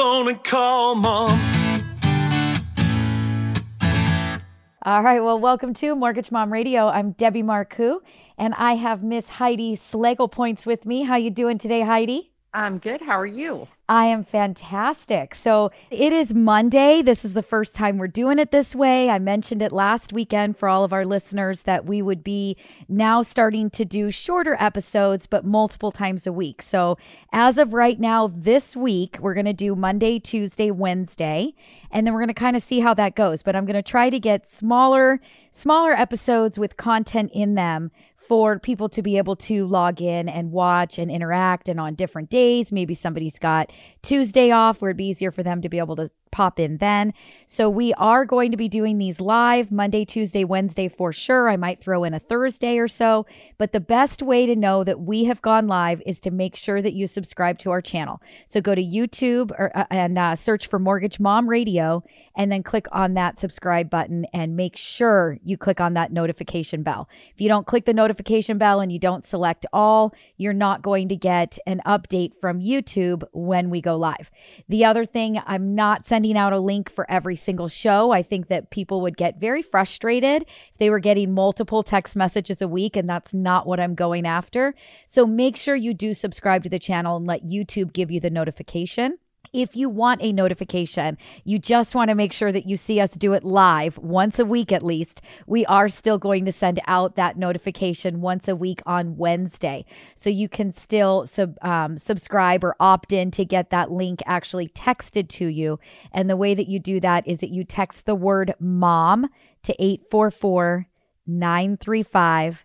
phone and call mom. All right. Well, welcome to Mortgage Mom Radio. I'm Debbie Marcoux, and I have Miss Heidi Slagle Points with me. How you doing today, Heidi? I'm good. How are you? I am fantastic. So it is Monday. This is the first time we're doing it this way. I mentioned it last weekend for all of our listeners that we would be now starting to do shorter episodes, but multiple times a week. So as of right now, this week, we're going to do Monday, Tuesday, Wednesday, and then we're going to kind of see how that goes. But I'm going to try to get smaller, smaller episodes with content in them for people to be able to log in and watch and interact and on different days. Maybe somebody's got Tuesday off where it'd be easier for them to be able to pop in then. So we are going to be doing these live Monday, Tuesday, Wednesday for sure. I might throw in a Thursday or so, but the best way to know that we have gone live is to make sure that you subscribe to our channel. So go to YouTube or, uh, and uh, search for Mortgage Mom Radio and then click on that subscribe button and make sure you click on that notification bell. If you don't click the notification bell and you don't select all, you're not going to get an update from YouTube when we go live. The other thing, I'm not sending sending out a link for every single show. I think that people would get very frustrated if they were getting multiple text messages a week, and that's not what I'm going after. So make sure you do subscribe to the channel and let YouTube give you the notification if you want a notification, you just want to make sure that you see us do it live once a week at least. We are still going to send out that notification once a week on Wednesday. So you can still sub, um, subscribe or opt in to get that link actually texted to you. And the way that you do that is that you text the word mom to 844 935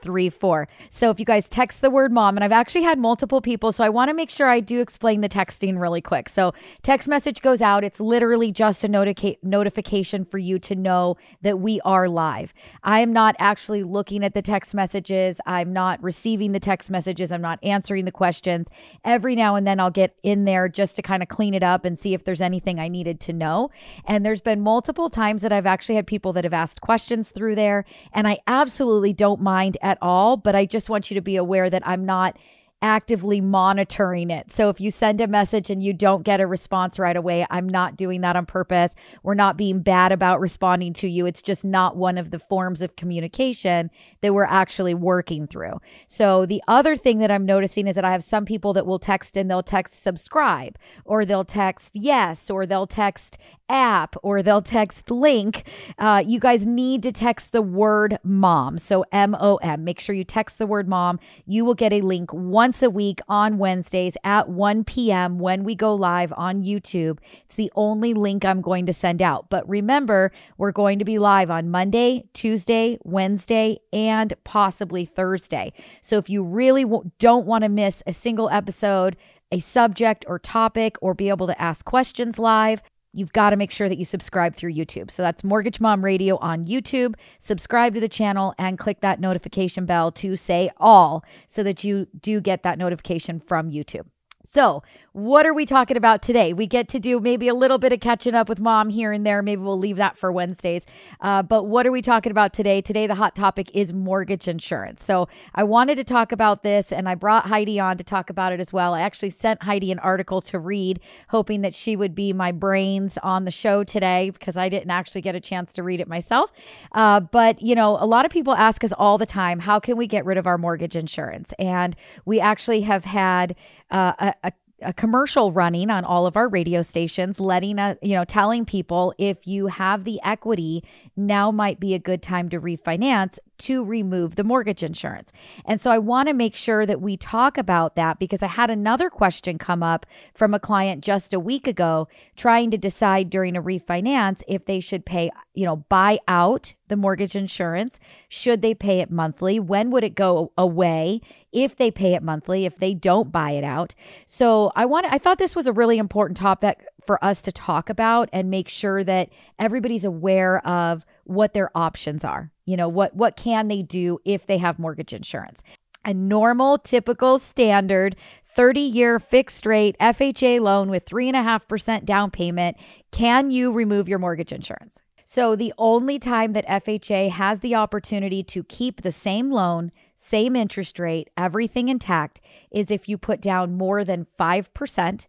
three, four. So if you guys text the word mom, and I've actually had multiple people, so I want to make sure I do explain the texting really quick. So text message goes out. It's literally just a notica- notification for you to know that we are live. I am not actually looking at the text messages. I'm not receiving the text messages. I'm not answering the questions. Every now and then I'll get in there just to kind of clean it up and see if there's anything I needed to know. And there's been multiple times that I've actually had people that have asked questions through there, and I absolutely don't mind at all, but I just want you to be aware that I'm not actively monitoring it. So if you send a message and you don't get a response right away, I'm not doing that on purpose. We're not being bad about responding to you. It's just not one of the forms of communication that we're actually working through. So the other thing that I'm noticing is that I have some people that will text and they'll text subscribe or they'll text yes or they'll text app or they'll text link. Uh, you guys need to text the word mom. So M O M. Make sure you text the word mom. You will get a link once a week on Wednesdays at 1 p.m. when we go live on YouTube. It's the only link I'm going to send out. But remember, we're going to be live on Monday, Tuesday, Wednesday, and possibly Thursday. So if you really w- don't want to miss a single episode, a subject or topic, or be able to ask questions live, you've got to make sure that you subscribe through YouTube. So that's Mortgage Mom Radio on YouTube. Subscribe to the channel and click that notification bell to say all so that you do get that notification from YouTube. So, what are we talking about today? We get to do maybe a little bit of catching up with mom here and there. Maybe we'll leave that for Wednesdays. Uh, but what are we talking about today? Today, the hot topic is mortgage insurance. So, I wanted to talk about this and I brought Heidi on to talk about it as well. I actually sent Heidi an article to read, hoping that she would be my brains on the show today because I didn't actually get a chance to read it myself. Uh, but, you know, a lot of people ask us all the time, how can we get rid of our mortgage insurance? And we actually have had uh, a, a a commercial running on all of our radio stations letting us you know telling people if you have the equity now might be a good time to refinance to remove the mortgage insurance. And so I want to make sure that we talk about that because I had another question come up from a client just a week ago trying to decide during a refinance if they should pay, you know, buy out the mortgage insurance. Should they pay it monthly? When would it go away if they pay it monthly, if they don't buy it out? So I want I thought this was a really important topic for us to talk about and make sure that everybody's aware of what their options are. You know, what what can they do if they have mortgage insurance? A normal, typical, standard 30 year fixed rate FHA loan with 3.5% down payment. Can you remove your mortgage insurance? So, the only time that FHA has the opportunity to keep the same loan, same interest rate, everything intact, is if you put down more than 5%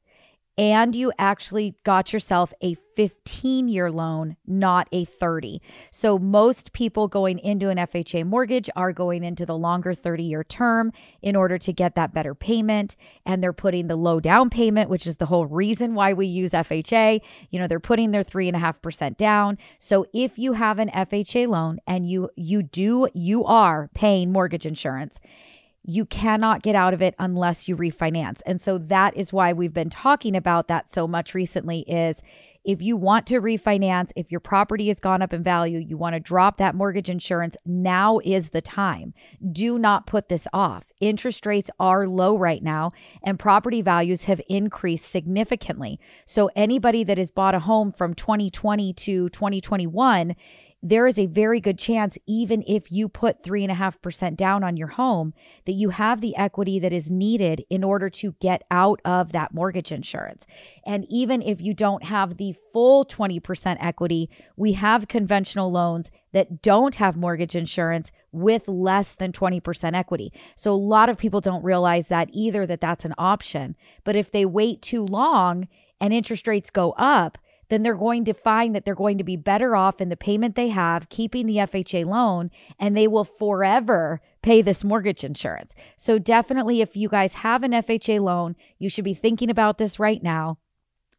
and you actually got yourself a 15 year loan, not a 30. So most people going into an FHA mortgage are going into the longer 30 year term in order to get that better payment. And they're putting the low down payment, which is the whole reason why we use FHA. You know, they're putting their three and a half percent down. So if you have an FHA loan and you you do you are paying mortgage insurance you cannot get out of it unless you refinance. And so that is why we've been talking about that so much recently is if you want to refinance, if your property has gone up in value, you want to drop that mortgage insurance, now is the time. Do not put this off. Interest rates are low right now and property values have increased significantly. So anybody that has bought a home from 2020 to 2021 there is a very good chance, even if you put 3.5% down on your home, that you have the equity that is needed in order to get out of that mortgage insurance. And even if you don't have the full 20% equity, we have conventional loans that don't have mortgage insurance with less than 20% equity. So a lot of people don't realize that either, that that's an option. But if they wait too long and interest rates go up, then they're going to find that they're going to be better off in the payment they have, keeping the FHA loan, and they will forever pay this mortgage insurance. So, definitely, if you guys have an FHA loan, you should be thinking about this right now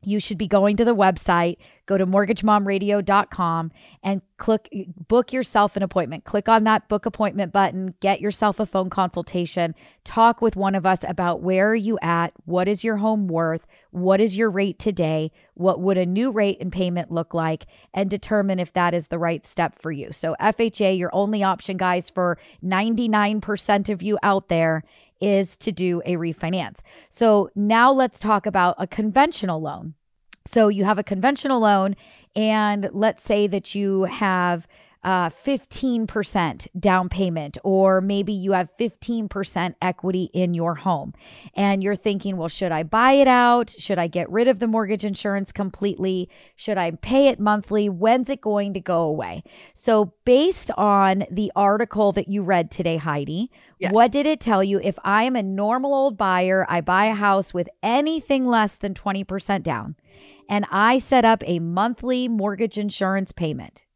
you should be going to the website, go to mortgagemomradio.com and click book yourself an appointment. Click on that book appointment button, get yourself a phone consultation, talk with one of us about where are you at, what is your home worth, what is your rate today, what would a new rate and payment look like and determine if that is the right step for you. So FHA your only option guys for 99% of you out there is to do a refinance. So now let's talk about a conventional loan. So you have a conventional loan, and let's say that you have uh, 15% down payment, or maybe you have 15% equity in your home. And you're thinking, well, should I buy it out? Should I get rid of the mortgage insurance completely? Should I pay it monthly? When's it going to go away? So, based on the article that you read today, Heidi, yes. what did it tell you? If I am a normal old buyer, I buy a house with anything less than 20% down, and I set up a monthly mortgage insurance payment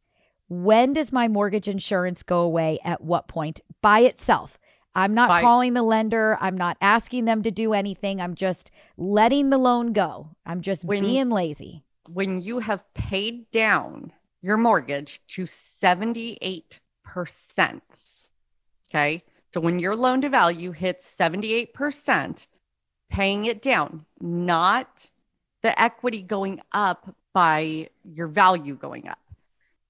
when does my mortgage insurance go away at what point by itself? I'm not calling the lender. I'm not asking them to do anything. I'm just letting the loan go. I'm just when, being lazy. When you have paid down your mortgage to 78%, okay? So when your loan to value hits 78%, paying it down, not the equity going up by your value going up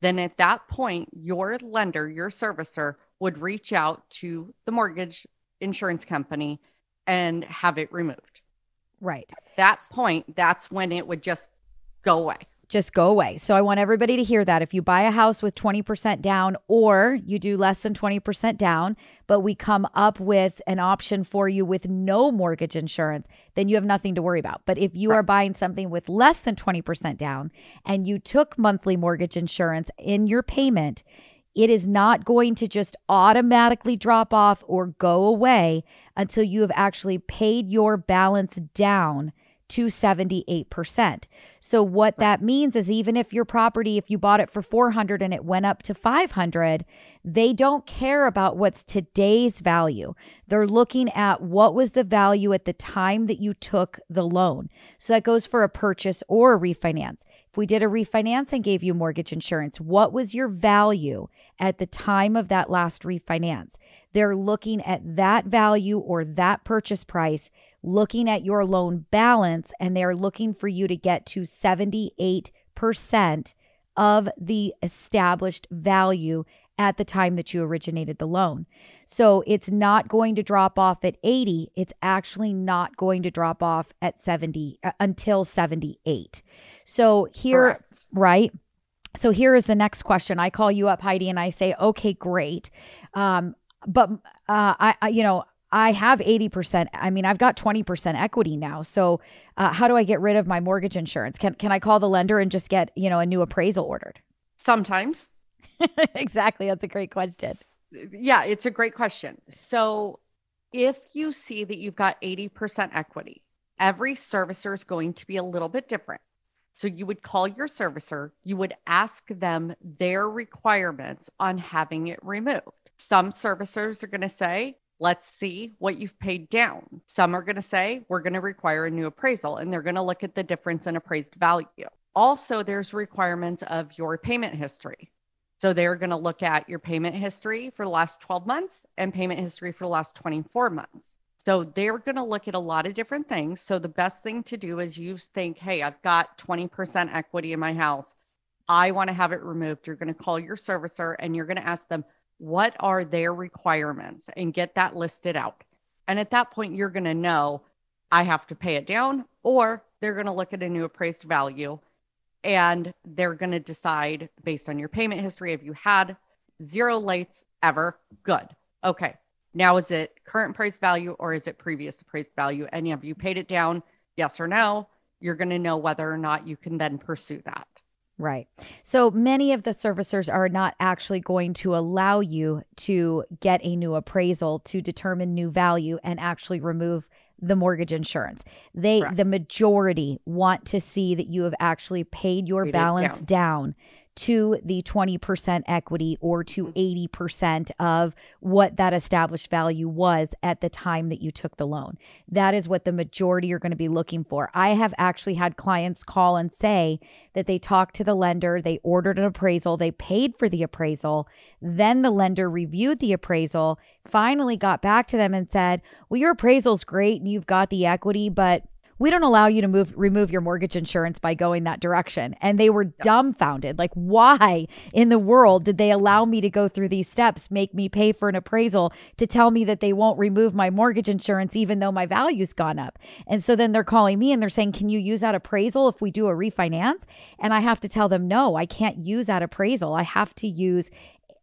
then at that point, your lender, your servicer would reach out to the mortgage insurance company and have it removed. Right. At that point, that's when it would just go away just go away. So I want everybody to hear that. If you buy a house with 20% down or you do less than 20% down, but we come up with an option for you with no mortgage insurance, then you have nothing to worry about. But if you right. are buying something with less than 20% down and you took monthly mortgage insurance in your payment, it is not going to just automatically drop off or go away until you have actually paid your balance down to 78%. So what that means is even if your property if you bought it for 400 and it went up to 500, they don't care about what's today's value. They're looking at what was the value at the time that you took the loan. So that goes for a purchase or a refinance. If we did a refinance and gave you mortgage insurance, what was your value at the time of that last refinance? They're looking at that value or that purchase price looking at your loan balance and they're looking for you to get to 78% of the established value at the time that you originated the loan. So it's not going to drop off at 80, it's actually not going to drop off at 70 uh, until 78. So here Correct. right? So here is the next question. I call you up Heidi and I say, "Okay, great. Um but uh I, I you know, I have 80%. I mean, I've got 20% equity now. So, uh, how do I get rid of my mortgage insurance? Can can I call the lender and just get, you know, a new appraisal ordered? Sometimes. exactly. That's a great question. Yeah, it's a great question. So, if you see that you've got 80% equity every servicer is going to be a little bit different. So you would call your servicer, you would ask them their requirements on having it removed. Some servicers are going to say, let's see what you've paid down. Some are going to say, we're going to require a new appraisal, and they're going to look at the difference in appraised value. Also, there's requirements of your payment history. So they're going to look at your payment history for the last 12 months and payment history for the last 24 months. So they're going to look at a lot of different things. So the best thing to do is you think, hey, I've got 20% equity in my house. I want to have it removed. You're going to call your servicer and you're going to ask them, what are their requirements and get that listed out. And at that point, you're going to know I have to pay it down or they're going to look at a new appraised value and they're going to decide based on your payment history if you had zero lates ever, good. Okay, now, is it current price value or is it previous price value? And have you paid it down? Yes or no? You're going to know whether or not you can then pursue that. Right. So many of the servicers are not actually going to allow you to get a new appraisal to determine new value and actually remove the mortgage insurance. They Correct. the majority want to see that you have actually paid your paid balance down. down to the 20% equity or to 80% mm-hmm. of what that established value was at the time that you took the loan. That is what the majority are going to be looking for. I have actually had clients call and say that they talked to the lender, they ordered an appraisal, they paid for the appraisal, then the lender reviewed the appraisal, finally got back to them and said, Well, your appraisal's great and you've got the equity, but we don't allow you to move remove your mortgage insurance by going that direction. And they were yes. dumbfounded. Like why in the world did they allow me to go through these steps make me pay for an appraisal to tell me that they won't remove my mortgage insurance even though my value's gone up? And so then they're calling me and they're saying can you use that appraisal if we do a refinance? And i have to tell them no i can't use that appraisal. I have to use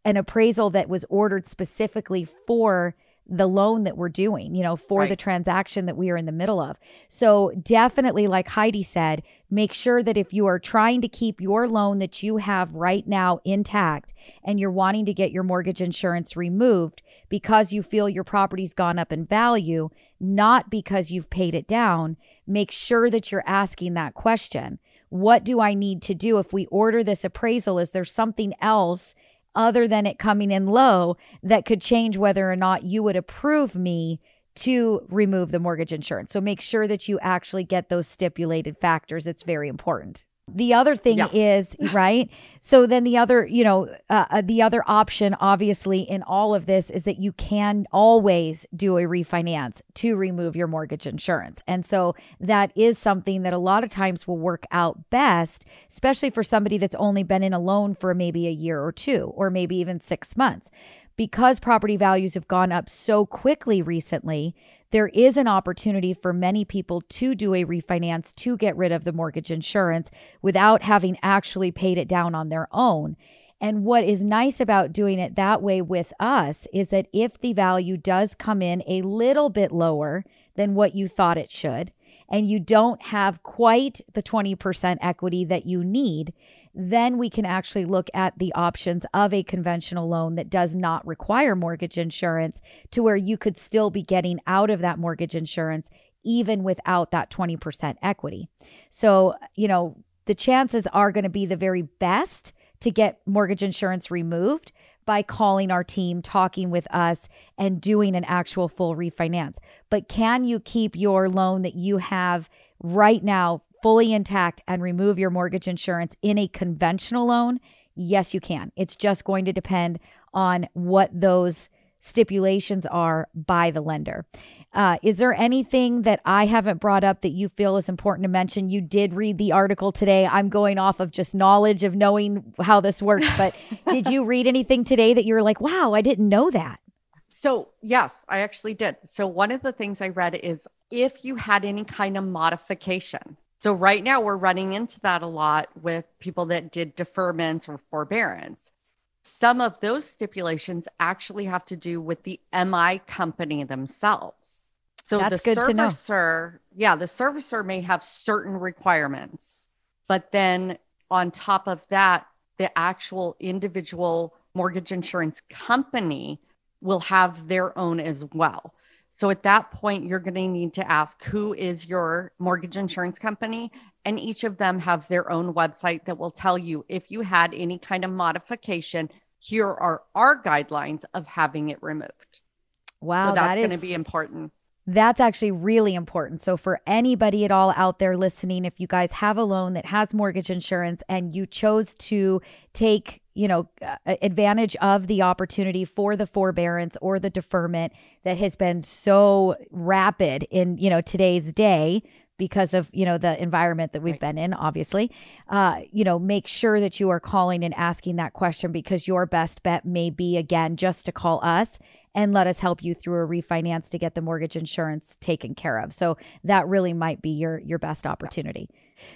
an appraisal that was ordered specifically for the loan that we're doing, you know, for right. the transaction that we are in the middle of. So, definitely, like Heidi said, make sure that if you are trying to keep your loan that you have right now intact and you're wanting to get your mortgage insurance removed because you feel your property's gone up in value, not because you've paid it down, make sure that you're asking that question. What do I need to do if we order this appraisal? Is there something else? Other than it coming in low that could change whether or not you would approve me to remove the mortgage insurance. So make sure that you actually get those stipulated factors. It's very important. The other thing yes. is, right? So then the other, you know, uh, uh, the other option, obviously, in all of this is that you can always do a refinance to remove your mortgage insurance. And so that is something that a lot of times will work out best, especially for somebody that's only been in a loan for maybe a year or two, or maybe even six months. Because property values have gone up so quickly recently, there is an opportunity for many people to do a refinance to get rid of the mortgage insurance without having actually paid it down on their own. And what is nice about doing it that way with us is that if the value does come in a little bit lower than what you thought it should, and you don't have quite the 20% equity that you need, then we can actually look at the options of a conventional loan that does not require mortgage insurance to where you could still be getting out of that mortgage insurance even without that 20% equity. So, you know, the chances are going to be the very best to get mortgage insurance removed by calling our team, talking with us, and doing an actual full refinance. But can you keep your loan that you have right now fully intact and remove your mortgage insurance in a conventional loan, yes, you can. It's just going to depend on what those stipulations are by the lender. Uh, is there anything that I haven't brought up that you feel is important to mention? You did read the article today. I'm going off of just knowledge of knowing how this works, but did you read anything today that you were like, wow, I didn't know that? So, yes, I actually did. So, one of the things I read is if you had any kind of modification, so right now we're running into that a lot with people that did deferments or forbearance. Some of those stipulations actually have to do with the MI company themselves. So That's the servicer, yeah, the servicer may have certain requirements, but then on top of that, the actual individual mortgage insurance company will have their own as well. So at that point, you're going to need to ask who is your mortgage insurance company. And each of them have their own website that will tell you if you had any kind of modification, here are our guidelines of having it removed. Wow, so that's that going to be important. That's actually really important. So, for anybody at all out there listening, if you guys have a loan that has mortgage insurance and you chose to take, you know, advantage of the opportunity for the forbearance or the deferment that has been so rapid in, you know, today's day, because of you know the environment that we've right. been in obviously uh you know make sure that you are calling and asking that question because your best bet may be again just to call us and let us help you through a refinance to get the mortgage insurance taken care of. So that really might be your your best opportunity.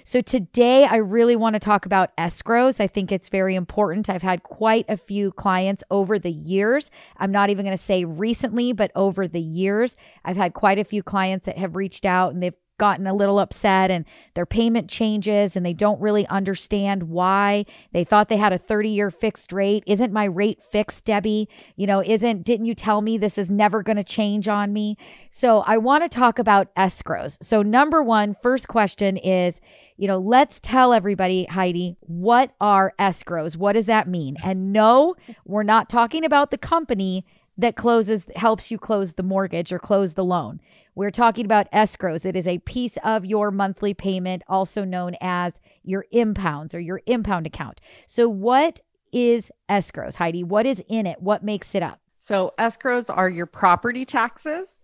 So today I really want to talk about escrows. I think it's very important. I've had quite a few clients over the years. I'm not even going to say recently, but over the years, I've had quite a few clients that have reached out and they've gotten a little upset and their payment changes and they don't really understand why. They thought they had a 30 year fixed rate. Isn't my rate fixed debbie? You know isn't didn't you tell me this is never going to change on me? So i want to talk about escrows. So number one first question is you know let's tell everybody heidi what are escrows? What does that mean? And no we're not talking about the company that closes helps you close the mortgage or close the loan we're talking about escrows. It is a piece of your monthly payment, also known as your impounds or your impound account. So, what is escrows, Heidi? What is in it? What makes it up? So, escrows are your property taxes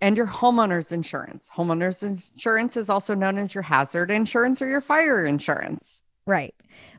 and your homeowner's insurance. Homeowner's insurance is also known as your hazard insurance or your fire insurance. Right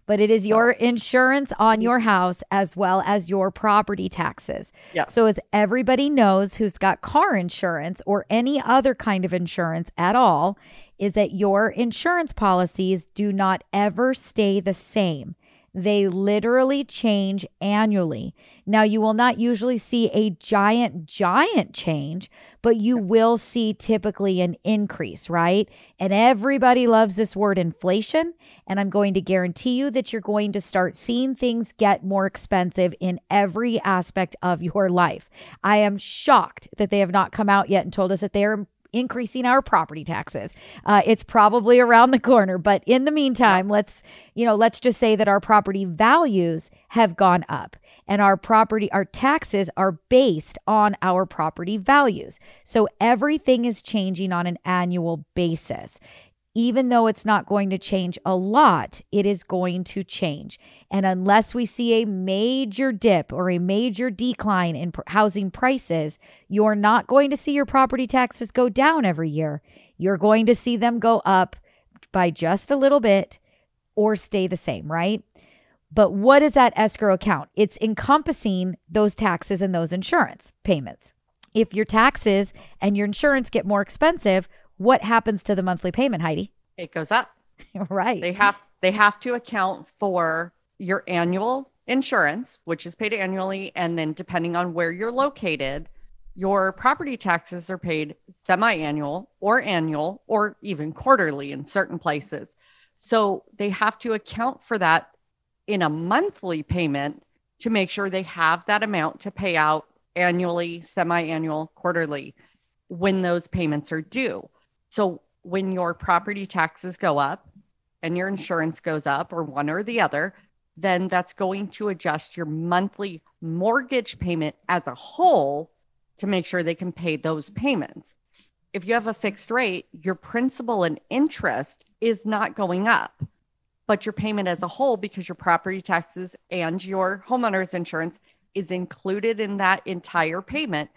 but it is your insurance on mm-hmm. your house as well as your property taxes. Yes. So, as everybody knows who's got car insurance or any other kind of insurance at all, is that your insurance policies do not ever stay the same. They literally change annually. Now, you will not usually see a giant, giant change, but you will see typically an increase, right? And everybody loves this word inflation. And I'm going to guarantee you that you're going to start seeing things get more expensive in every aspect of your life. I am shocked that they have not come out yet and told us that they are increasing our property taxes. Uh, it's probably around the corner, but in the meantime, let's you know, let's just say that our property values have gone up and our property our taxes are based on our property values. So everything is changing on an annual basis even though it's not going to change a lot, it is going to change. And unless we see a major dip or a major decline in housing prices, you're not going to see your property taxes go down every year. You're going to see them go up by just a little bit or stay the same, right? But what is that escrow account? It's encompassing those taxes and those insurance payments. If your taxes and your insurance get more expensive, what happens to the monthly payment, Heidi? It goes up. right. They have they have to account for your annual insurance, which is paid annually, and then depending on where you're located, your property taxes are paid semi-annual or annual or even quarterly in certain places. So they have to account for that in a monthly payment to make sure they have that amount to pay out annually, semi-annual, quarterly when those payments are due. So when your property taxes go up and your insurance goes up, or one or the other, then that's going to adjust your monthly mortgage payment as a whole to make sure they can pay those payments. If you have a fixed rate, your principal and interest is not going up, but your payment as a whole, because your property taxes and your homeowner's insurance is included in that entire payment,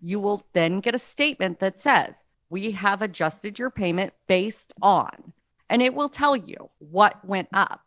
you will then get a statement that says, we have adjusted your payment based on, and it will tell you what went up.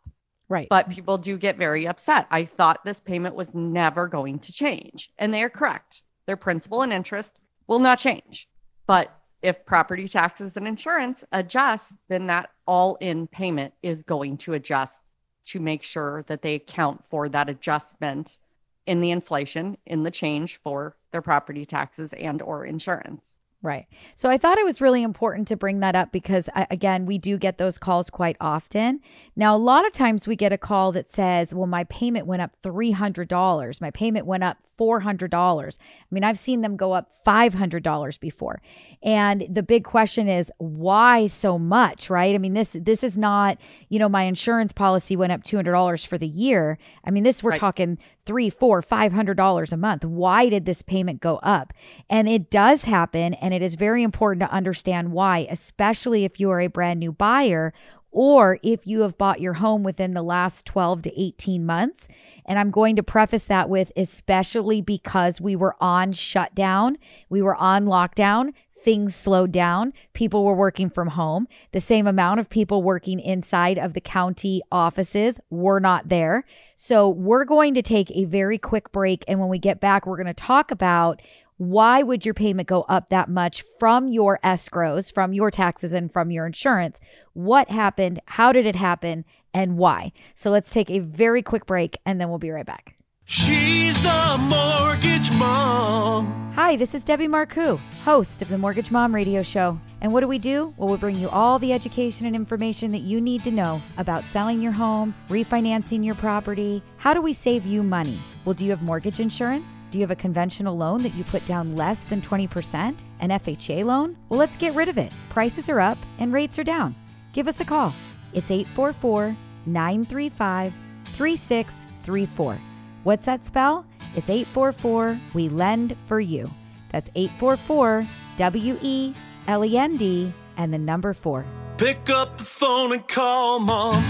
Right. But people do get very upset. I thought this payment was never going to change. And they are correct. Their principal and interest will not change. But if property taxes and insurance adjust, then that all in payment is going to adjust to make sure that they account for that adjustment in the inflation in the change for their property taxes and or insurance. Right. So I thought it was really important to bring that up because, again, we do get those calls quite often. Now, a lot of times we get a call that says, well, my payment went up $300. My payment went up $400. I mean, I've seen them go up $500 before. And the big question is why so much, right? I mean, this this is not, you know, my insurance policy went up $200 for the year. I mean, this we're right. talking three, four, five hundred dollars a month. Why did this payment go up? And it does happen, and it is very important to understand why, especially if you are a brand new buyer or if you have bought your home within the last 12 to 18 months. And I'm going to preface that with especially because we were on shutdown, we were on lockdown. Things slowed down. People were working from home. The same amount of people working inside of the county offices were not there. So, we're going to take a very quick break. And when we get back, we're going to talk about why would your payment go up that much from your escrows, from your taxes, and from your insurance? What happened? How did it happen? And why? So let's take a very quick break and then we'll be right back. She's the mortgage mom. Hi, this is Debbie Marcoux, host of the Mortgage Mom Radio Show. And what do we do? Well, we bring you all the education and information that you need to know about selling your home, refinancing your property. How do we save you money? Well, do you have mortgage insurance? Do you have a conventional loan that you put down less than 20%? An FHA loan? Well, let's get rid of it. Prices are up and rates are down. Give us a call. It's 844 935 3634. What's that spell? It's 844 We Lend for You. That's 844 W E L E N D and the number 4. Pick up the phone and call mom.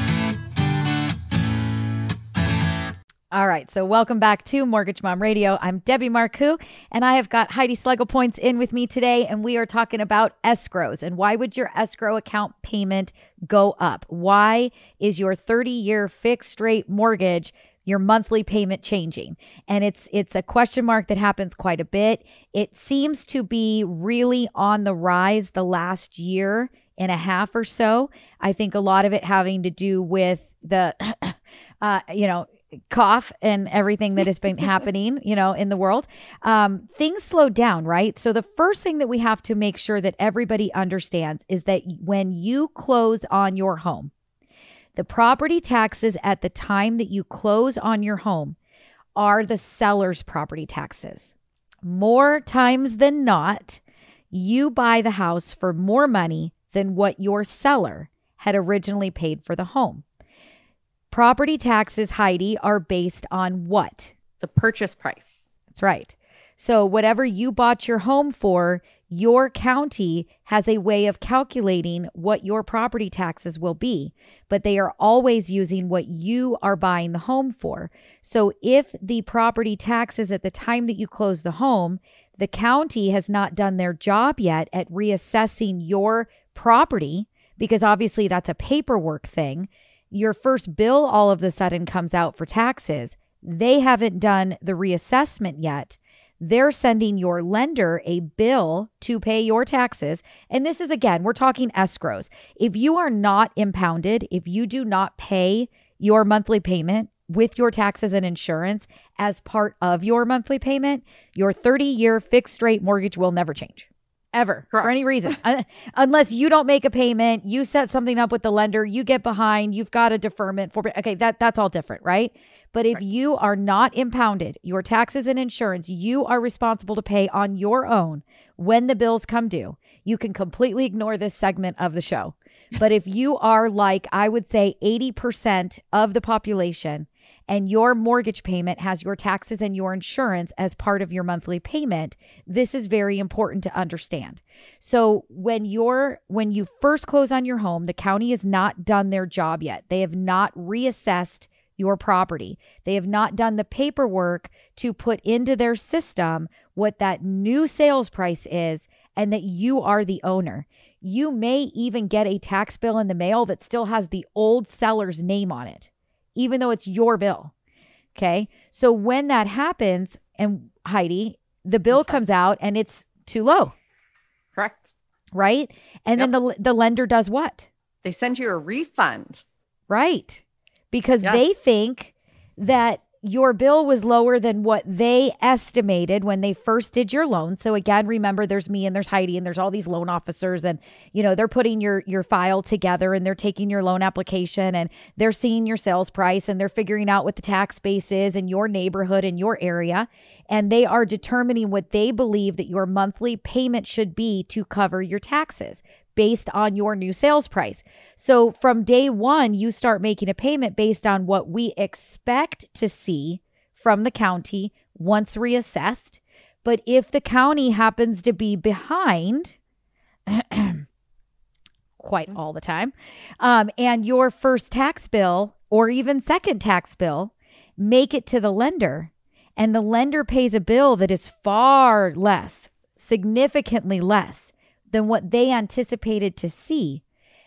All right, so welcome back to Mortgage Mom Radio. I'm Debbie Marcoux, and I have got Heidi Schlegelpoints in with me today, and we are talking about escrows and why would your escrow account payment go up? Why is your 30 year fixed rate mortgage your monthly payment changing. And it's it's a question mark that happens quite a bit. It seems to be really on the rise the last year and a half or so. I think a lot of it having to do with the uh, you know cough and everything that has been happening, you know, in the world, um, things slow down, right? So the first thing that we have to make sure that everybody understands is that when you close on your home, the property taxes at the time that you close on your home are the seller's property taxes. More times than not, you buy the house for more money than what your seller had originally paid for the home. Property taxes, Heidi, are based on what? The purchase price. That's right. So, whatever you bought your home for, your county has a way of calculating what your property taxes will be, but they are always using what you are buying the home for. So, if the property taxes at the time that you close the home, the county has not done their job yet at reassessing your property, because obviously that's a paperwork thing your first bill all of a sudden comes out for taxes. They haven't done the reassessment yet. They're sending your lender a bill to pay your taxes. And this is again, we're talking escrows. If you are not impounded, if you do not pay your monthly payment with your taxes and insurance as part of your monthly payment, your 30 year fixed rate mortgage will never change ever Correct. for any reason unless you don't make a payment you set something up with the lender you get behind you've got a deferment for okay that that's all different right but if right. you are not impounded your taxes and insurance you are responsible to pay on your own when the bills come due you can completely ignore this segment of the show but if you are like i would say 80% of the population and your mortgage payment has your taxes and your insurance as part of your monthly payment, this is very important to understand. So when you're when you first close on your home, the county has not done their job yet. They have not reassessed your property. They have not done the paperwork to put into their system what that new sales price is and that you are the owner. You may even get a tax bill in the mail that still has the old seller's name on it even though it's your bill. Okay. So when that happens, and Heidi, the bill comes out and it's too low. Correct. Right. And yep. then the, the lender does what? They send you a refund. Right. Because yes. they think that your bill was lower than what they estimated when they first did your loan. So again, remember there's me and there's Heidi and there's all these loan officers and you know, they're putting your your file together and they're taking your loan application and they're seeing your sales price and they're figuring out what the tax base is in your neighborhood in your area and they are determining what they believe that your monthly payment should be to cover your taxes based on your new sales price. So from day one, you start making a payment based on what we expect to see from the county once reassessed. But if the county happens to be behind, quite all the time, um, and your first tax bill or even second tax bill make it to the lender, and the lender pays a bill that is far less, significantly less than what they anticipated to see,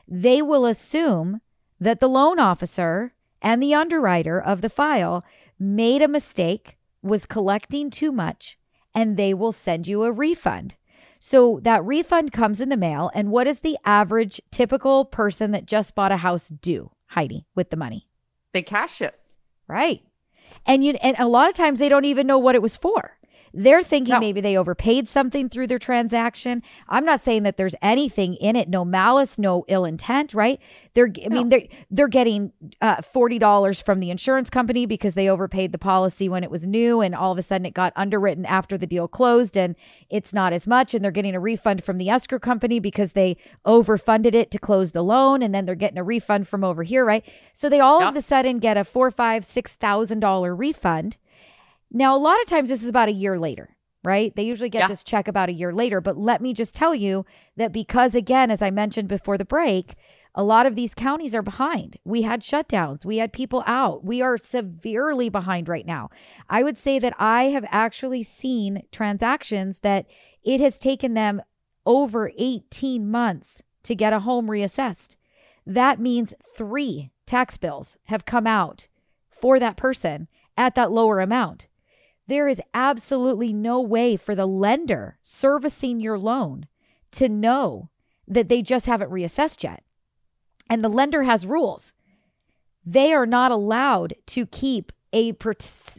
they will assume that the loan officer and the underwriter of the file made a mistake, was collecting too much, and they will send you a refund. So that refund comes in the mail. And what does the average typical person that just bought a house do, Heidi, with the money? They cash it. Right. And you and a lot of times they don't even know what it was for. They're thinking no. maybe they overpaid something through their transaction. I'm not saying that there's anything in it, no malice, no ill intent, right? They're, I no. mean, they're they're getting uh, forty dollars from the insurance company because they overpaid the policy when it was new, and all of a sudden it got underwritten after the deal closed, and it's not as much, and they're getting a refund from the escrow company because they overfunded it to close the loan, and then they're getting a refund from over here, right? So they all of a sudden get a four, five, six thousand dollar refund now, a lot of times this is about a year later, right? They usually get yeah. this check about a year later. But let me just tell you that because, again, as I mentioned before the break, a lot of these counties are behind. We had shutdowns, we had people out. We are severely behind right now. I would say that I have actually seen transactions that it has taken them over 18 months to get a home reassessed. That means three tax bills have come out for that person at that lower amount. There is absolutely no way for the lender servicing your loan to know that they just haven't reassessed yet. And the lender has rules. They are not allowed to keep a, per-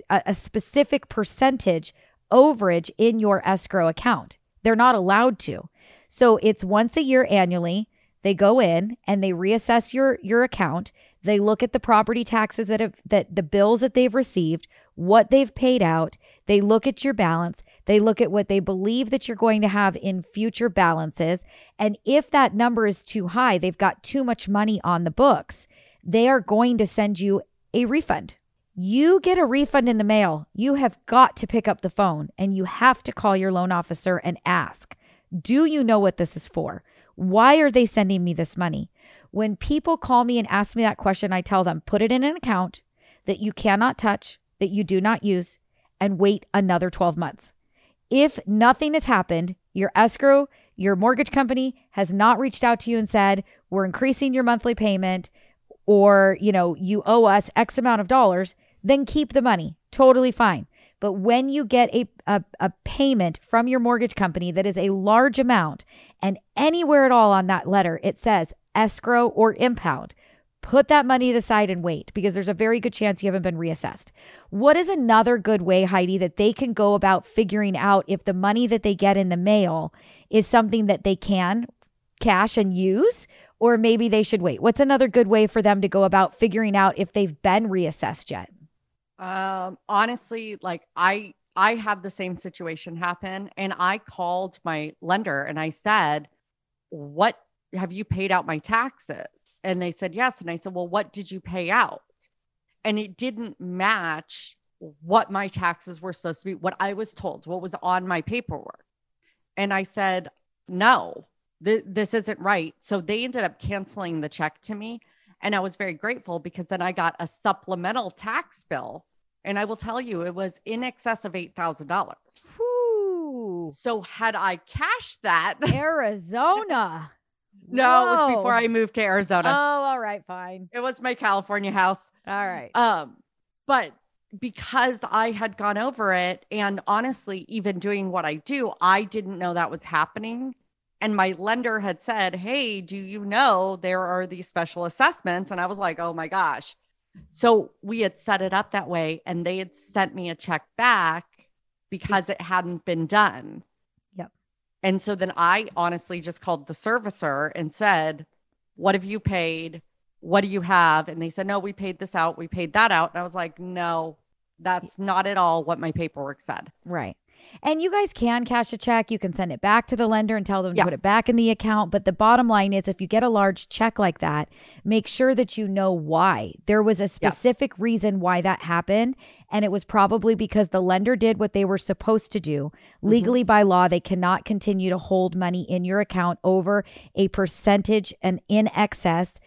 a specific percentage overage in your escrow account. They're not allowed to. So it's once a year annually. They go in and they reassess your your account. They look at the property taxes that have that the bills that they've received, what they've paid out. They look at your balance. They look at what they believe that you're going to have in future balances. And if that number is too high, they've got too much money on the books, they are going to send you a refund. You get a refund in the mail. You have got to pick up the phone and you have to call your loan officer and ask, Do you know what this is for? Why are they sending me this money? When people call me and ask me that question, I tell them, put it in an account that you cannot touch, that you do not use, and wait another 12 months. If nothing has happened, your escrow, your mortgage company has not reached out to you and said, we're increasing your monthly payment or, you know, you owe us X amount of dollars, then keep the money. Totally fine. But when you get a, a, a, payment from your mortgage company that is a large amount, and anywhere at all on that letter it says escrow or impound, put that money to the side and wait because there's a very good chance you haven't been reassessed. What is another good way, Heidi, that they can go about figuring out if the money that they get in the mail is something that they can cash and use? Or maybe they should wait. What's another good way for them to go about figuring out if they've been reassessed yet? Um, honestly, like I I had the same situation happen and I called my lender and I said, "What have you paid out my taxes?" And they said, "Yes." And I said, "Well, what did you pay out?" And it didn't match what my taxes were supposed to be, what I was told, what was on my paperwork. And I said, "No. Th- this isn't right." So they ended up canceling the check to me. And I was very grateful because then I got a supplemental tax bill and I will tell you, it was in excess of $8,000. So had I cashed that, Arizona. No, Whoa. it was before I moved to Arizona. Oh, all right, fine. It was my California house. All right. Um, but because I had gone over it and honestly, even doing what I do, I didn't know that was happening. And my lender had said, Hey, do you know there are these special assessments? And I was like, Oh my gosh. So we had set it up that way and they had sent me a check back because it hadn't been done. And so then I honestly just called the servicer and said, What have you paid? What do you have? And they said, No, we paid this out. We paid that out. And I was like, No, that's not at all what my paperwork said. Right. And you guys can cash a check. You can send it back to the lender and tell them Yeah. to put it back in the account. But the bottom line is if you get a large check like that, make sure that you know why. There was a specific reason why that happened. And it was probably because the lender did what they were supposed to do. Mm-hmm. Legally, by law, they cannot continue to hold money in your account over a percentage and in excess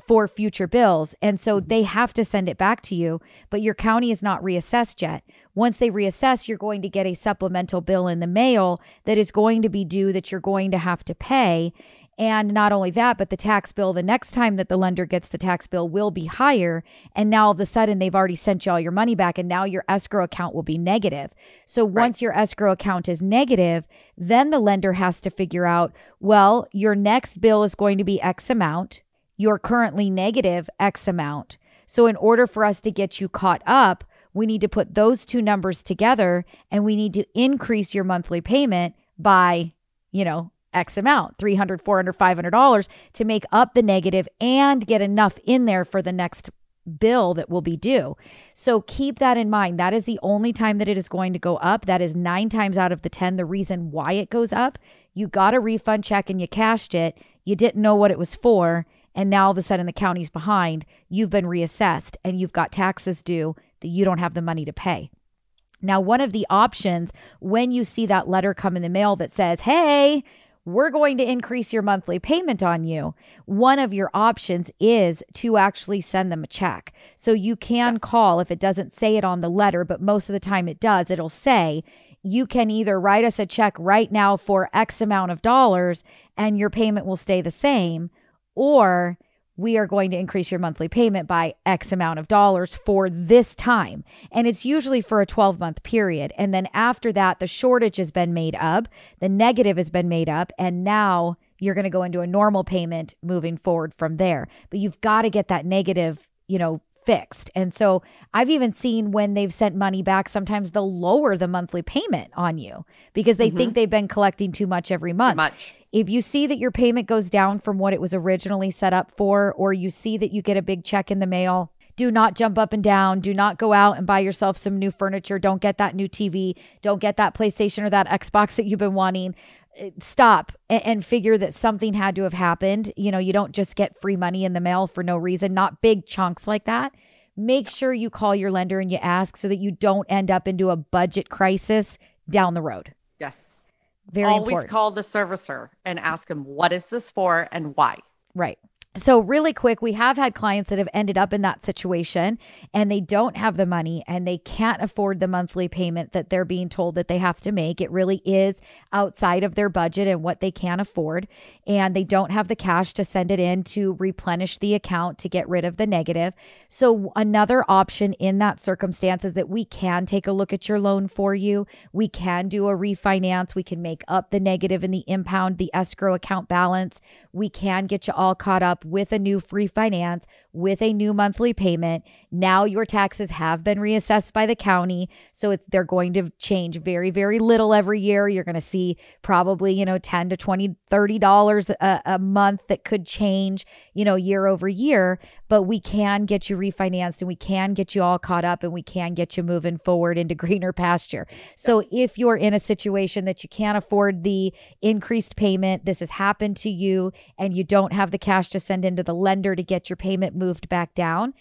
for future bills. And so mm-hmm. they have to send it back to you, but your county is not reassessed yet. Once they reassess, you're going to get a supplemental bill in the mail that is going to be due that you're going to have to pay. And not only that, but the tax bill the next time that the lender gets the tax bill will be higher. And now all of a sudden they've already sent you all your money back, and now your escrow account will be negative. So once your escrow account is negative, then the lender has to figure out well, your next bill is going to be X amount you're currently negative X amount. So, in order for us to get you caught up, we need to put those two numbers together and we need to increase your monthly payment by, you know, X amount 300, 400, 500 dollars to make up the negative and get enough in there for the next bill that will be due. So keep that in mind. That is the only time that it is going to go up. That is 9 times out of the 10 the reason why it goes up. You got a refund check and you cashed it. You didn't know what it was for and now all of a sudden the county's behind, you've been reassessed and you've got taxes due that you don't have the money to pay. Now, one of the options when you see that letter come in the mail that says, hey, we're going to increase your monthly payment on you. One of your options is to actually send them a check. So you can call if it doesn't say it on the letter, but most of the time it does. It'll say, you can either write us a check right now for X amount of dollars and your payment will stay the same, or we are going to increase your monthly payment by X amount of dollars for this time. And it's usually for a 12 month period. And then after that, the shortage has been made up, the negative has been made up, and now you're going to go into a normal payment moving forward from there. But you've got to get that negative, you know, fixed. And so I've even seen when they've sent money back, sometimes they'll lower the monthly payment on you because they think mm-hmm. they've been collecting too much every month. Much. If you see that your payment goes down from what it was originally set up for, or you see that you get a big check in the mail, do not jump up and down. Do not go out and buy yourself some new furniture. Don't get that new TV. Don't get that PlayStation or that Xbox that you've been wanting. Uh, Stop and, and figure that something had to have happened. You know, you don't just get free money in the mail for no reason, not big chunks like that. Make sure you call your lender and you ask so that you don't end up into a budget crisis down the road. Yes. Very Always important. call the servicer and ask them, What is this for and why? Right. So, really quick, we have had clients that have ended up in that situation and they don't have the money and they can't afford the monthly payment that they're being told that they have to make. It really is outside of their budget and what they can afford. And they don't have the cash to send it in to replenish the account to get rid of the negative. So, another option in that circumstance is that we can take a look at your loan for you. We can do a refinance. We can make up the negative in the impound, the escrow account balance. We can get you all caught up with a new refinance, with a new monthly payment. Now your taxes have been reassessed by the county, so it's they're going to change very very little every year. You're going to see probably, you know, 10 to 20 30 dollars a, a month that could change, you know, year over year, but we can get you refinanced and we can get you all caught up and we can get you moving forward into greener pasture. So if you're in a situation that you can't afford the increased payment, this has happened to you and you don't have the cash to send into the lender to get your payment moved back down,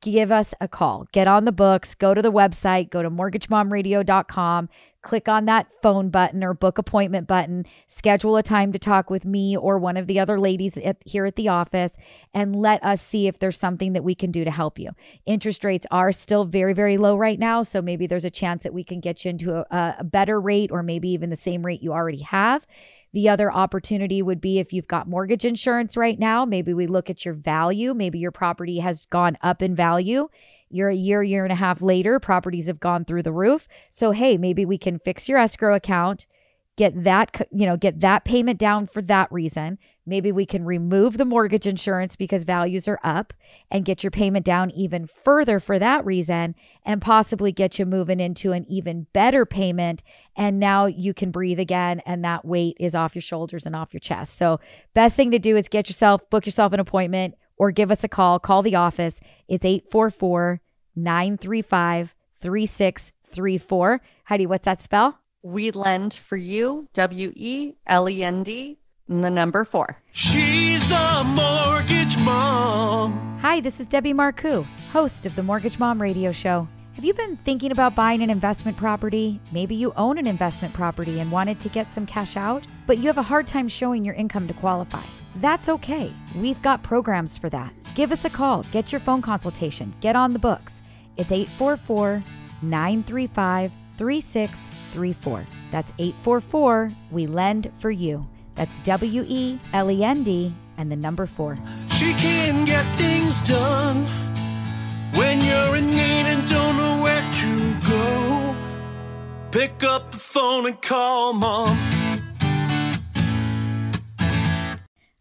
give us a call. Get on the books, go to the website, go to mortgagemomradio.com, click on that phone button or book appointment button, schedule a time to talk with me or one of the other ladies at, here at the office, and let us see if there's something that we can do to help you. Interest rates are still very, very low right now. So maybe there's a chance that we can get you into a, a better rate or maybe even the same rate you already have. The other opportunity would be if you've got mortgage insurance right now, maybe we look at your value. Maybe your property has gone up in value. You're a year, year and a half later, properties have gone through the roof. So, hey, maybe we can fix your escrow account, get that you know get that payment down for that reason. Maybe we can remove the mortgage insurance because values are up and get your payment down even further for that reason and possibly get you moving into an even better payment. And now you can breathe again and that weight is off your shoulders and off your chest. So best thing to do is get yourself book yourself an appointment or give us a call call the office. It's 844 935 3634 heidi what's that spell we lend for you, W E L E N D, and the number four. She's the mortgage mom. Hi, this is Debbie Marcoux, host of the Mortgage Mom Radio Show. Have you been thinking about buying an investment property? Maybe you own an investment property and wanted to get some cash out, but you have a hard time showing your income to qualify. That's okay. We've got programs for that. Give us a call, get your phone consultation, get on the books. It's 844 935 3634. That's 844 We Lend for You. That's W E L E N D and the number four. She can get things done when you're in need and don't know where to go. Pick up the phone and call mom.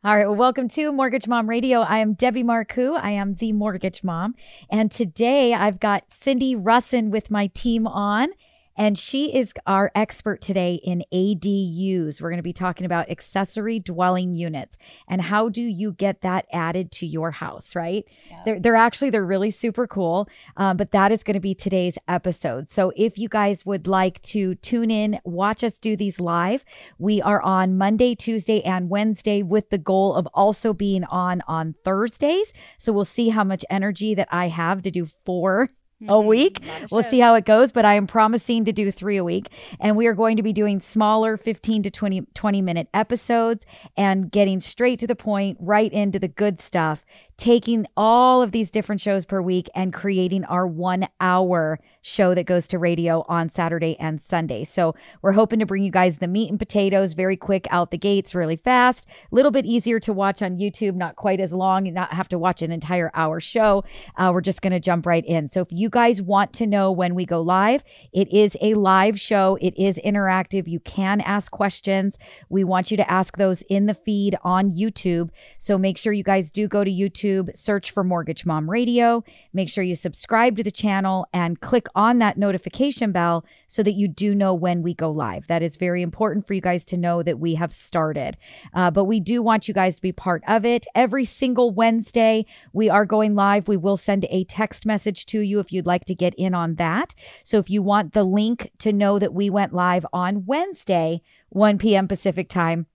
All right, well, welcome to Mortgage Mom Radio. I am Debbie Marcoux. I am the Mortgage Mom. And today I've got Cindy Russin with my team on. And she is our expert today in ADUs. We're going to be talking about accessory dwelling units and how do you get that added to your house, right? Yeah. They're, they're actually, they're really super cool. Um, but that is going to be today's episode. So if you guys would like to tune in, watch us do these live, we are on Monday, Tuesday, and Wednesday with the goal of also being on on Thursdays. So we'll see how much energy that I have to do four a mm-hmm. week. A we'll see how it goes, but I am promising to do three a week. And we are going to be doing smaller 15 to 20, 20 minute episodes and getting straight to the point, right into the good stuff taking all of these different shows per week and creating our one hour show that goes to radio on Saturday and Sunday. So we're hoping to bring you guys the meat and potatoes very quick out the gates, really fast, a little bit easier to watch on YouTube, not quite as long, not have to watch an entire hour show. Uh, we're just going to jump right in. So if you guys want to know when we go live, it is a live show. It is interactive. You can ask questions. We want you to ask those in the feed on YouTube. So make sure you guys do go to YouTube YouTube, search for Mortgage Mom Radio. Make sure you subscribe to the channel and click on that notification bell so that you do know when we go live. That is very important for you guys to know that we have started. Uh, but we do want you guys to be part of it. Every single Wednesday, we are going live. We will send a text message to you if you'd like to get in on that. So if you want the link to know that we went live on Wednesday, 1 p.m. Pacific time,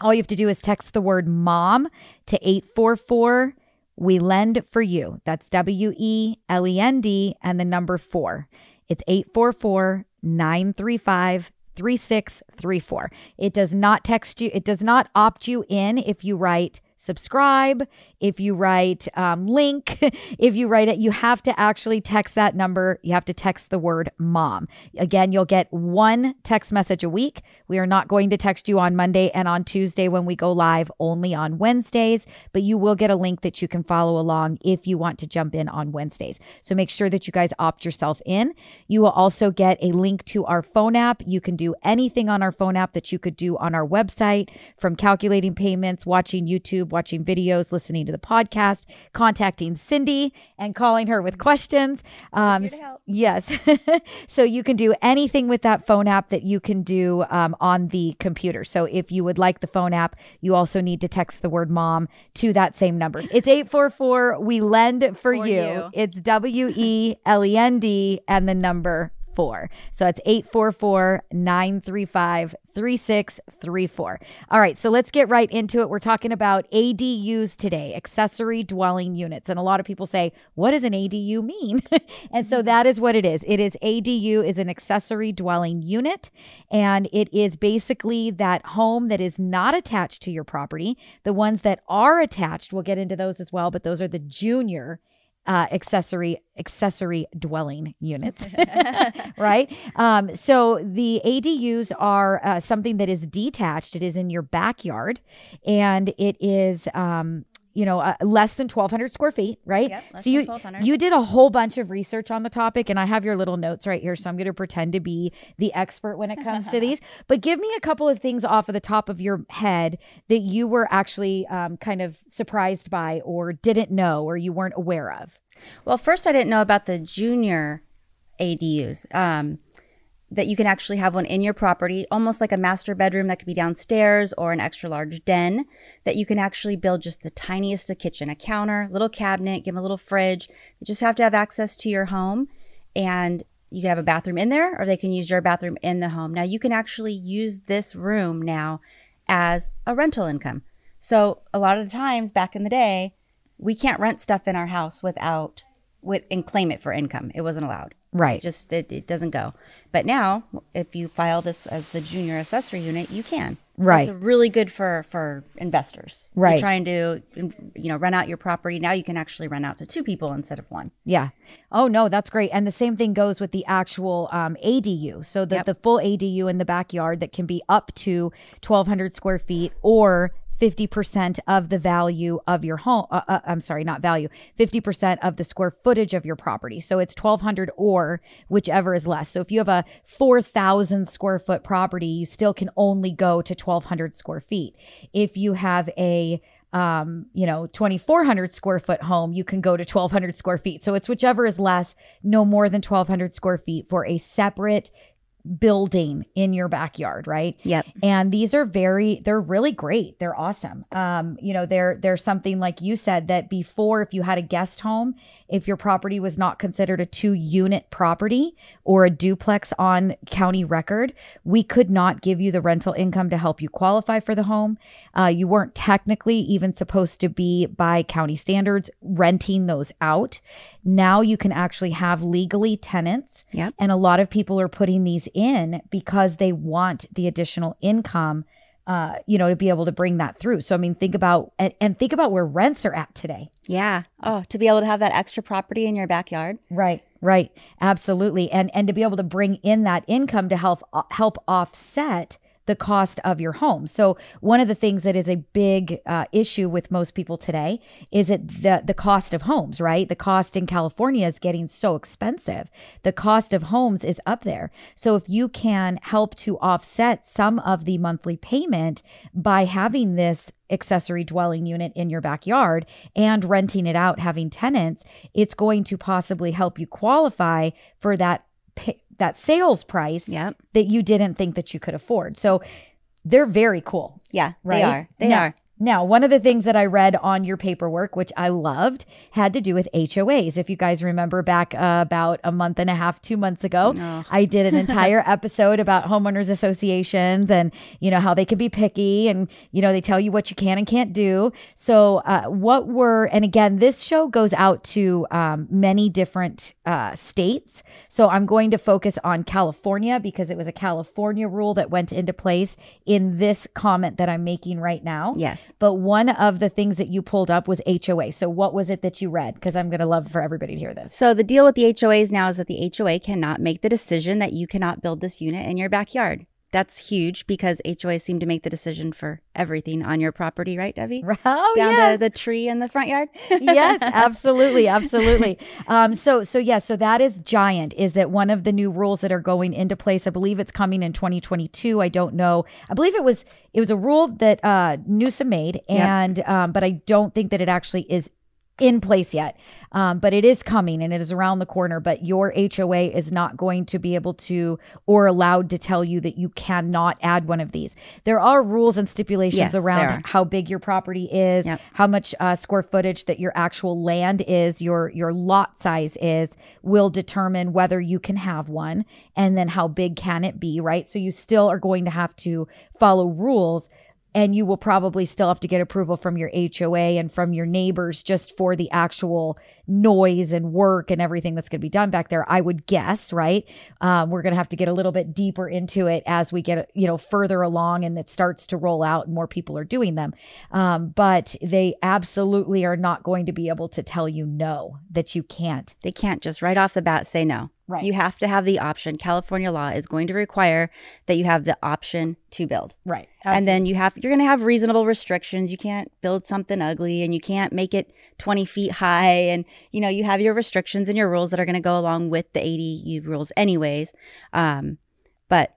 all you have to do is text the word mom to 844 we lend for you. That's W E L E N D and the number four. It's 844 935 3634. It does not text you, it does not opt you in if you write subscribe, if you write um, link, if you write it, you have to actually text that number. You have to text the word mom. Again, you'll get one text message a week. We are not going to text you on Monday and on Tuesday when we go live, only on Wednesdays, but you will get a link that you can follow along if you want to jump in on Wednesdays. So make sure that you guys opt yourself in. You will also get a link to our phone app. You can do anything on our phone app that you could do on our website from calculating payments, watching YouTube watching videos, listening to the podcast, contacting Cindy and calling her with questions. Um, yes. so you can do anything with that phone app that you can do um, on the computer. So if you would like the phone app, you also need to text the word mom to that same number. It's 844 We Lend for, for you. you. It's W E L E N D and the number four. So it's 844 935 3634. All right, so let's get right into it. We're talking about ADUs today, accessory dwelling units. And a lot of people say, what does an ADU mean? and so mm-hmm. that is what it is. It is ADU is an accessory dwelling unit and it is basically that home that is not attached to your property. The ones that are attached, we'll get into those as well, but those are the junior uh, accessory accessory dwelling units, right? Um, so the ADUs are uh, something that is detached. It is in your backyard, and it is um, you know, uh, less than 1,200 square feet, right? Yep, less so than you 1,200. you did a whole bunch of research on the topic, and I have your little notes right here, so I'm going to pretend to be the expert when it comes to these. But give me a couple of things off of the top of your head that you were actually um, kind of surprised by, or didn't know, or you weren't aware of. Well, first, I didn't know about the junior ADUs. Um, that you can actually have one in your property, almost like a master bedroom that could be downstairs or an extra large den. That you can actually build just the tiniest of kitchen, a counter, little cabinet, give them a little fridge. You just have to have access to your home, and you can have a bathroom in there, or they can use your bathroom in the home. Now you can actually use this room now as a rental income. So a lot of the times back in the day, we can't rent stuff in our house without with and claim it for income. It wasn't allowed. Right. It just it, it doesn't go. But now, if you file this as the junior accessory unit, you can. So Right. It's really good for for investors. Right. You're trying to you know rent out your property. Now you can actually rent out to two people instead of one. Yeah. Oh no, that's great. And the same thing goes with the actual um, ADU. So the Yep. the full ADU in the backyard that can be up to 1,200 square feet or 50% of the value of your home. Uh, uh, I'm sorry, not value. 50% of the square footage of your property. So it's 1,200 or whichever is less. So if you have a 4,000 square foot property, you still can only go to 1,200 square feet. If you have a um, you know, 2,400 square foot home, you can go to 1,200 square feet. So it's whichever is less, no more than 1,200 square feet for a separate building in your backyard, right? Yep. And these are very, they're really great. They're awesome. Um, you know, they're, they're something like you said that before, if you had a guest home, if your property was not considered a two unit property or a duplex on county record, we could not give you the rental income to help you qualify for the home. Uh, you weren't technically even supposed to be by county standards renting those out. Now you can actually have legally tenants. Yep. And a lot of people are putting these in because they want the additional income, uh, you know, to be able to bring that through. So, I mean, think about, and, and think about where rents are at today. Yeah. Oh, to be able to have that extra property in your backyard. Right, right, absolutely, and and to be able to bring in that income to help uh, help offset the cost of your home. So one of the things that is a big uh, issue with most people today is it the the cost of homes. Right, the cost in California is getting so expensive. The cost of homes is up there. So if you can help to offset some of the monthly payment by having this accessory dwelling unit in your backyard and renting it out having tenants it's going to possibly help you qualify for that pa- that sales price Yep. that you didn't think that you could afford so they're very cool Yeah. right They are. They now, are. Now one of the things that i read on your paperwork which i loved had to do with hoas if you guys remember back uh, about a month and a half two months ago Oh. I did an entire episode about homeowners associations and you know how they can be picky and you know they tell you what you can and can't do. So uh, what were and again this show goes out to um, many different uh, states. So I'm going to focus on California because it was a California rule that went into place in this comment that I'm making right now. Yes. But one of the things that you pulled up was HOA. So what was it that you read? Because I'm going to love for everybody to hear this. So the deal with the HOAs now is that the HOA cannot make the decision that you cannot build this unit in your backyard. That's huge because HOAs seem to make the decision for everything on your property, right, Debbie? Oh, Down yes. to the tree in the front yard. yes, absolutely, absolutely. Um, so, so yeah, so that is giant. Is that one of the new rules that are going into place? I believe it's coming in 2022. I don't know. I believe it was it was a rule that uh, Newsom made, Yep. and um, but I don't think that it actually is in place yet. Um, but it is coming and it is around the corner. But your HOA is not going to be able to or allowed to tell you that you cannot add one of these. There are rules and stipulations Yes, around how big your property is, Yep. how much uh, square footage that your actual land is, your your lot size is, will determine whether you can have one, and then how big can it be, right? So you still are going to have to follow rules. And you will probably still have to get approval from your HOA and from your neighbors just for the actual noise and work and everything that's going to be done back there. I would guess, right? Um, we're going to have to get a little bit deeper into it as we get, you know, further along and it starts to roll out and more people are doing them. Um, but they absolutely are not going to be able to tell you no, that you can't. They can't just right off the bat say no. Right. You have to have the option. California law is going to require that you have the option to build. Right. And then you have you're going to have reasonable restrictions. You can't build something ugly and you can't make it 20 feet high and you know, you have your restrictions and your rules that are going to go along with the ADU rules anyways. Um but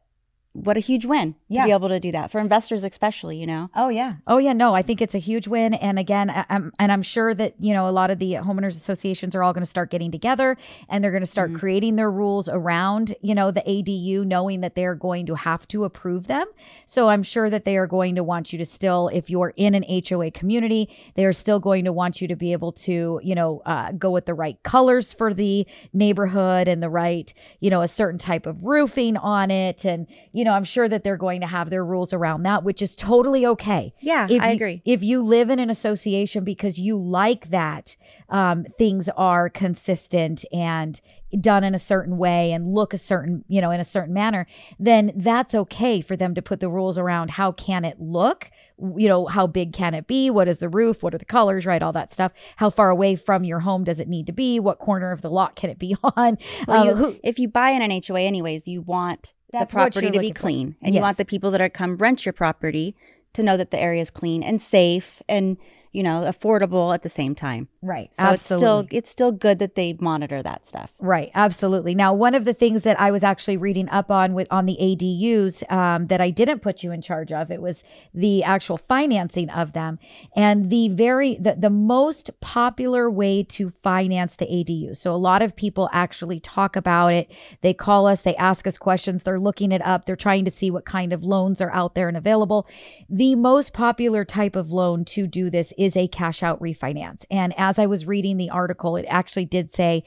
what a huge win Yeah. to be able to do that for investors especially, you know. Oh yeah. Oh yeah. No, I think it's a huge win. And again, I, I'm, and I'm sure that you know a lot of the homeowners associations are all going to start getting together, and they're going to start Mhm. creating their rules around you know the ADU, knowing that they're going to have to approve them. So I'm sure that they are going to want you to still, if you're in an HOA community, they are still going to want you to be able to you know uh, go with the right colors for the neighborhood and the right you know a certain type of roofing on it, and you know I'm sure that they're going to have their rules around that, which is totally okay Yeah, if I you- agree. If you live in an association because you like that um, things are consistent and done in a certain way and look a certain, you know, in a certain manner, then that's okay for them to put the rules around how can it look, you know, how big can it be, what is the roof, what are the colors, right, all that stuff. How far away from your home does it need to be? What corner of the lot can it be on? Well, Um, you, who- if you buy in an HOA anyways, you want That's what property to be looking for. clean. And Yes. you want the people that are come rent your property to know that the area is clean and safe and, you know, affordable at the same time. Right, So absolutely. it's still it's still good that they monitor that stuff. Right, absolutely. Now, one of the things that I was actually reading up on with on the ADUs um, that I didn't put you in charge of, it was the actual financing of them, and the very the, the most popular way to finance the ADU. So a lot of people actually talk about it. They call us, they ask us questions, they're looking it up, they're trying to see what kind of loans are out there and available. The most popular type of loan to do this is a cash out refinance, and as I was reading the article, it actually did say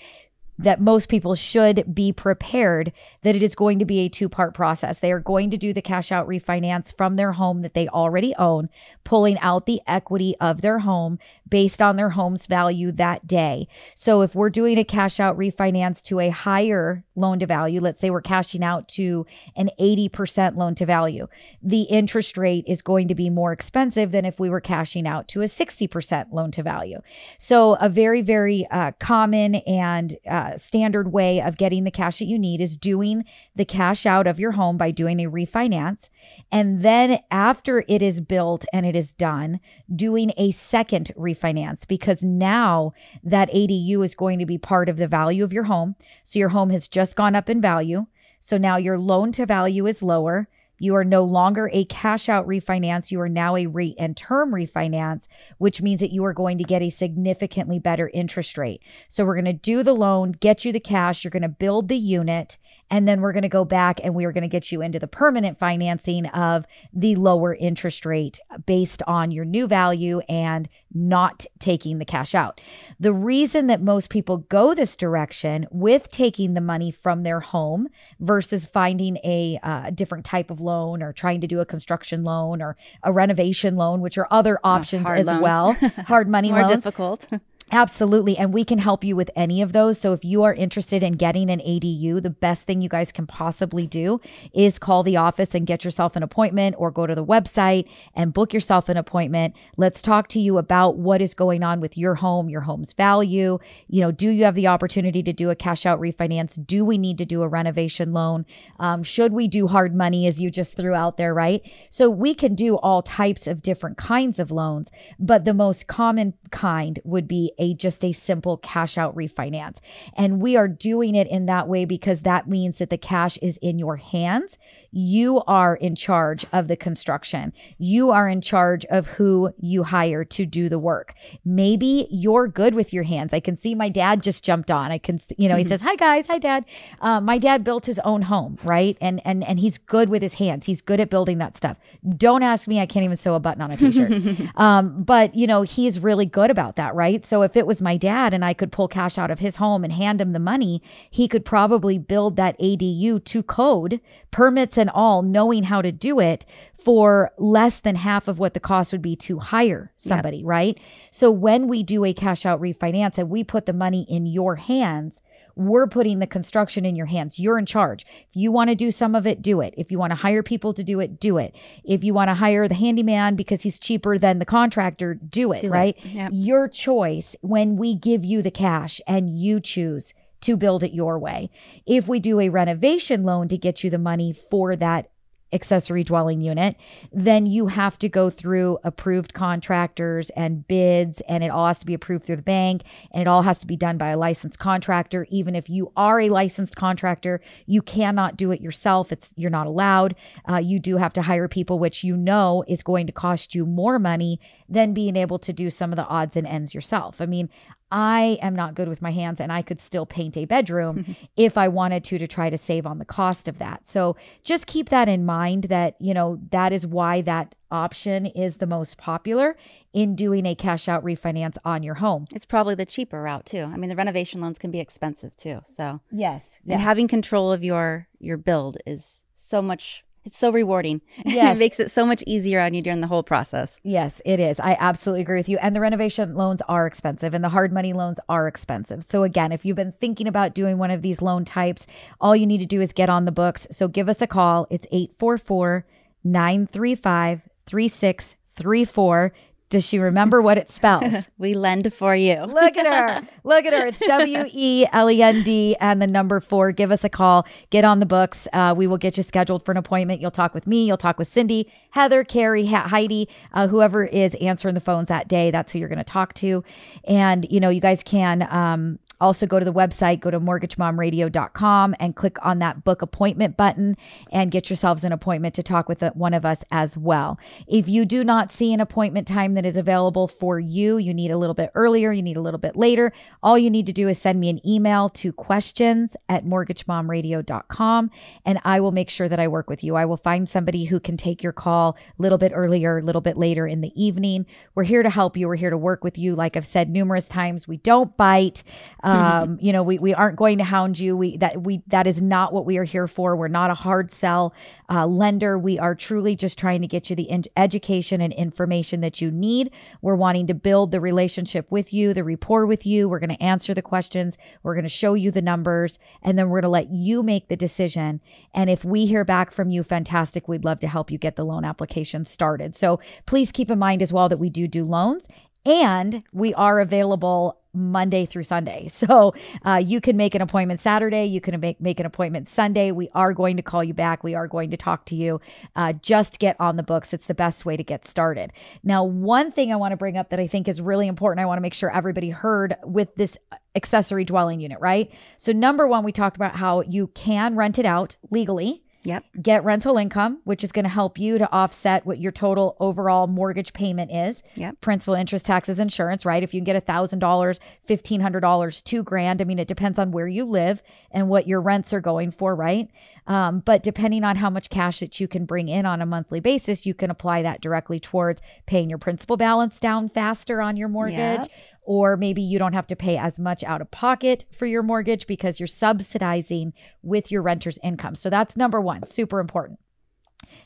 that most people should be prepared that it is going to be a two part process. They are going to do the cash out refinance from their home that they already own, pulling out the equity of their home based on their home's value that day. So if we're doing a cash out refinance to a higher loan to value, let's say we're cashing out to an 80% loan to value, the interest rate is going to be more expensive than if we were cashing out to a 60% loan to value. So, a very, very uh, common and uh, standard way of getting the cash that you need is doing the cash out of your home by doing a refinance. And then, after it is built and it is done, doing a second refinance because now that ADU is going to be part of the value of your home. So, your home has just gone up in value. So, now your loan to value is lower. You are no longer a cash out refinance. You are now a rate and term refinance, which means that you are going to get a significantly better interest rate. So we're going to do the loan, get you the cash, you're going to build the unit, and then we're going to go back and we are going to get you into the permanent financing of the lower interest rate based on your new value and not taking the cash out. The reason that most people go this direction with taking the money from their home versus finding a uh, different type of loan or trying to do a construction loan or a renovation loan, which are other options hard as loans. well, hard money More loans. difficult. Absolutely. And we can help you with any of those. So if you are interested in getting an ADU, the best thing you guys can possibly do is call the office and get yourself an appointment or go to the website and book yourself an appointment. Let's talk to you about what is going on with your home, your home's value. You know, do you have the opportunity to do a cash out refinance? Do we need to do a renovation loan? Um, should we do hard money as you just threw out there, right? So we can do all types of different kinds of loans, but the most common kind would be a just a simple cash out refinance. And we are doing it in that way because that means that the cash is in your hands. You are in charge of the construction. You are in charge of who you hire to do the work. Maybe you're good with your hands. I can see my dad just jumped on. I can, you know, he says, "Hi guys, hi dad." Uh, my dad built his own home, right? And and and he's good with his hands. He's good at building that stuff. Don't ask me. I can't even sew a button on a t-shirt. um, but you know, he's really good about that, right? So if it was my dad and I could pull cash out of his home and hand him the money, he could probably build that ADU to code, permits and all, knowing how to do it for less than half of what the cost would be to hire somebody, right? So when we do a cash out refinance and we put the money in your hands, we're putting the construction in your hands. You're in charge. If you want to do some of it, do it. If you want to hire people to do it, do it. If you want to hire the handyman because he's cheaper than the contractor, do it, Do it. right? Yep. Your choice when we give you the cash and you choose to build it your way. If we do a renovation loan to get you the money for that accessory dwelling unit, then you have to go through approved contractors and bids, and it all has to be approved through the bank, and it all has to be done by a licensed contractor. Even if you are a licensed contractor, you cannot do it yourself. It's you're not allowed. Uh, you do have to hire people, which you know is going to cost you more money than being able to do some of the odds and ends yourself. I mean, I am not good with my hands and I could still paint a bedroom if I wanted to to try to save on the cost of that. So just keep that in mind that, you know, that is why that option is the most popular in doing a cash out refinance on your home. It's probably the cheaper route too. I mean, the renovation loans can be expensive too. So, Yes. and having control of your your build is so much. It's so rewarding. Yes. it makes it so much easier on you during the whole process. Yes, it is. I absolutely agree with you. And the renovation loans are expensive and the hard money loans are expensive. So, again, if you've been thinking about doing one of these loan types, all you need to do is get on the books. So, give us a call. It's 844 935 3634. Does she remember what it spells? We lend for you. Look at her. Look at her. It's W E L E N D and the number four. Give us a call. Get on the books. Uh, we will get you scheduled for an appointment. You'll talk with me. You'll talk with Cindy, Heather, Carrie, Ha- Heidi, uh, whoever is answering the phones that day. That's who you're going to talk to. And, you know, you guys can. Um, also, go to the website, go to mortgagemomradio.com and click on that book appointment button and get yourselves an appointment to talk with uh, one of us as well. If you do not see an appointment time that is available for you, you need a little bit earlier, you need a little bit later, all you need to do is send me an email to questions at mortgagemomradio.com and I will make sure that I work with you. I will find somebody who can take your call a little bit earlier, a little bit later in the evening. We're here to help you. We're here to work with you. Like I've said numerous times, we don't bite. Um, you know, we, we aren't going to hound you. We that we that is not what we are here for. We're not a hard sell uh, lender. We are truly just trying to get you the in- education and information that you need. We're wanting to build the relationship with you, the rapport with you. We're going to answer the questions. We're going to show you the numbers, and then we're going to let you make the decision. And if we hear back from you, fantastic. We'd love to help you get the loan application started. So please keep in mind as well that we do do loans and we are available Monday through Sunday. So uh, you can make an appointment Saturday. You can make, make an appointment Sunday. We are going to call you back. We are going to talk to you. Uh, just get on the books. It's the best way to get started. Now, one thing I want to bring up that I think is really important, I want to make sure everybody heard with this accessory dwelling unit, right? So, number one, we talked about how you can rent it out legally Yep. get rental income, which is going to help you to offset what your total overall mortgage payment is. Yep. Principal, interest, taxes, insurance, right? If you can get a thousand dollars, fifteen hundred dollars, two grand. I mean, it depends on where you live and what your rents are going for, right? Um, but depending on how much cash that you can bring in on a monthly basis, you can apply that directly towards paying your principal balance down faster on your mortgage Yep. or maybe you don't have to pay as much out of pocket for your mortgage because you're subsidizing with your renter's income. So that's number one, super important.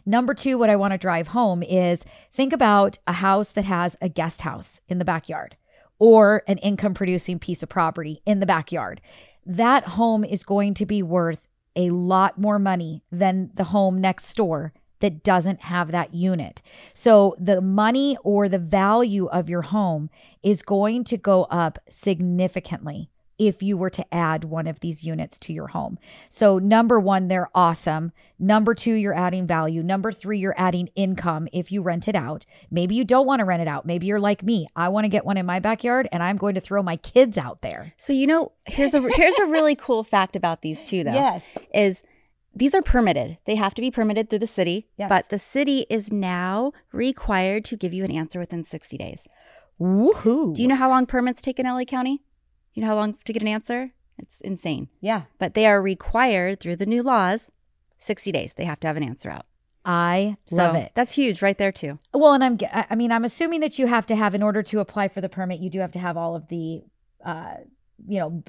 Number two, what I want to drive home is think about a house that has a guest house in the backyard or an income producing piece of property in the backyard. That home is going to be worth a lot more money than the home next door that doesn't have that unit. So the money or the value of your home is going to go up significantly if you were to add one of these units to your home. So number 1 they're awesome. Number 2 you're adding value. Number 3 you're adding income if you rent it out. Maybe you don't want to rent it out. Maybe you're like me. I want to get one in my backyard and I'm going to throw my kids out there. So you know, here's a here's a really cool fact about these two though. Yes. Is these are permitted. They have to be permitted through the city, Yes. but the city is now required to give you an answer within 60 days. Woohoo. Do you know how long permits take in LA County? You know how long to get an answer? It's insane. Yeah. But they are required through the new laws 60 days. They have to have an answer out. I So love it. That's huge right there too. Well, and I'm, I mean, I'm assuming that you have to have, in order to apply for the permit, you do have to have all of the, uh, you know, b-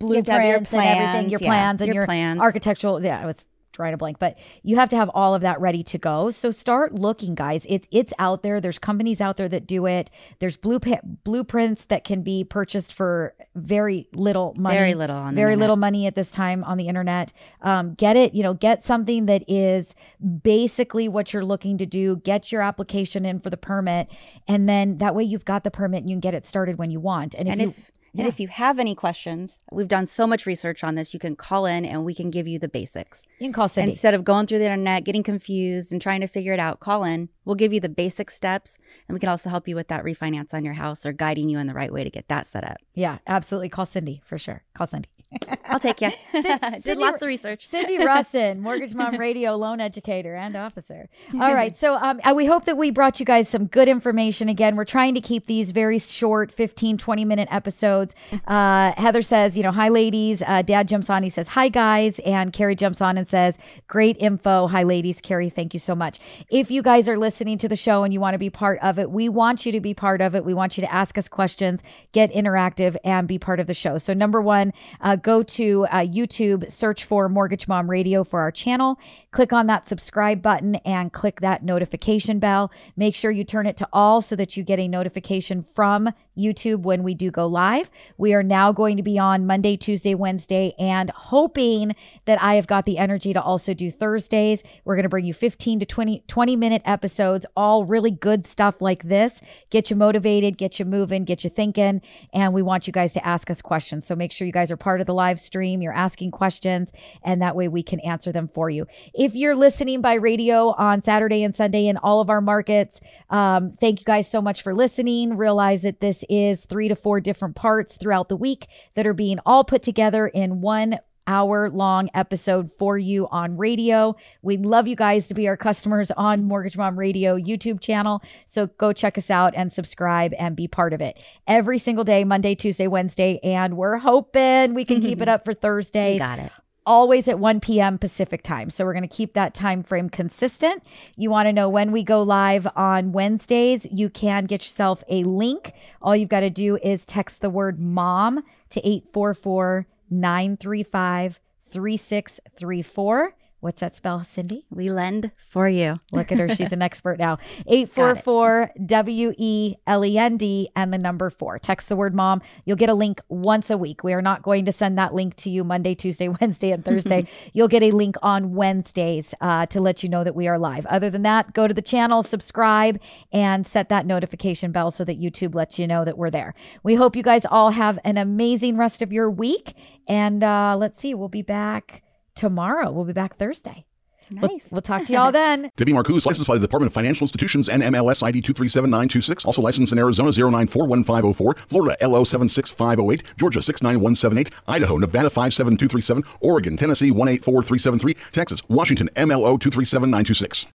You have have your blueprints and everything, plans, your yeah, plans and your your, plans. architectural. Yeah, I was drawing a blank, but you have to have all of that ready to go. So start looking, guys. It, it's out there. There's companies out there that do it. There's blue blueprints that can be purchased for very little money. Very little on very little money at this time on the internet. Um, get it, you know, get something that is basically what you're looking to do. Get your application in for the permit, and then that way you've got the permit and you can get it started when you want. And if, And you, if and if you have any questions, we've done so much research on this. You can call in and we can give you the basics. you can call Cindy. Instead of going through the internet, getting confused and trying to figure it out, call in. We'll give you the basic steps and we can also help you with that refinance on your house or guiding you in the right way to get that set up. yeah, absolutely. Call Cindy for sure. Call Cindy. I'll take you. Did lots of research. Cindy Russin, Mortgage Mom Radio loan educator and officer. All right. So um, uh, we hope that we brought you guys some good information. Again, we're trying to keep these very short 15, 20 minute episodes. Uh, Heather says, you know, hi, ladies. Uh, Dad jumps on. He says, hi, guys. And Carrie jumps on and says, great info. Hi, ladies. Carrie, thank you so much. If you guys are listening to the show and you want to be part of it, we want you to be part of it. We want you to ask us questions, get interactive, and be part of the show. So, number one, uh, go to uh, YouTube, search for Mortgage Mom Radio for our channel, click on that subscribe button, and click that notification bell. Make sure you turn it to all so that you get a notification from YouTube when we do go live. We are now going to be on Monday, Tuesday, Wednesday, and hoping that I have got the energy to also do Thursdays. We're going to bring you 15 to 20, 20 minute episodes, all really good stuff like this. Get you motivated, get you moving, get you thinking. And we want you guys to ask us questions. So make sure you guys are part of the live stream. You're asking questions, and that way we can answer them for you. If you're listening by radio on Saturday and Sunday in all of our markets, um, thank you guys so much for listening. Realize that this is three to four different parts throughout the week that are being all put together in one hour long episode for you on radio. We'd love you guys to be our customers on Mortgage Mom Radio YouTube channel. So go check us out and subscribe and be part of it every single day, Monday, Tuesday, Wednesday. And we're hoping we can keep it up for You Thursdays got it. Always at 1 p.m. Pacific time. So we're going to keep that time frame consistent. You want to know when we go live on Wednesdays, you can get yourself a link. All you've got to do is text the word mom to 844 935 3634. What's that spell, Cindy? We lend for you. Look at her. She's an expert now. 844 W E L E N D and the number four. Text the word mom. You'll get a link once a week. We are not going to send that link to you Monday, Tuesday, Wednesday, and Thursday. You'll get a link on Wednesdays uh, to let you know that we are live. Other than that, go to the channel, subscribe, and set that notification bell so that YouTube lets you know that we're there. We hope you guys all have an amazing rest of your week. And uh, let's see, we'll be back tomorrow. We'll be back Thursday. We'll- Nice. We'll, talk to y'all then. Debbie Marcoux, licensed by the Department of Financial Institutions and MLS ID 237926. Also licensed in Arizona 0941504, Florida LO 76508, Georgia 69178, Idaho, Nevada 57237, Oregon, Tennessee 184373, Texas, Washington MLO 237926.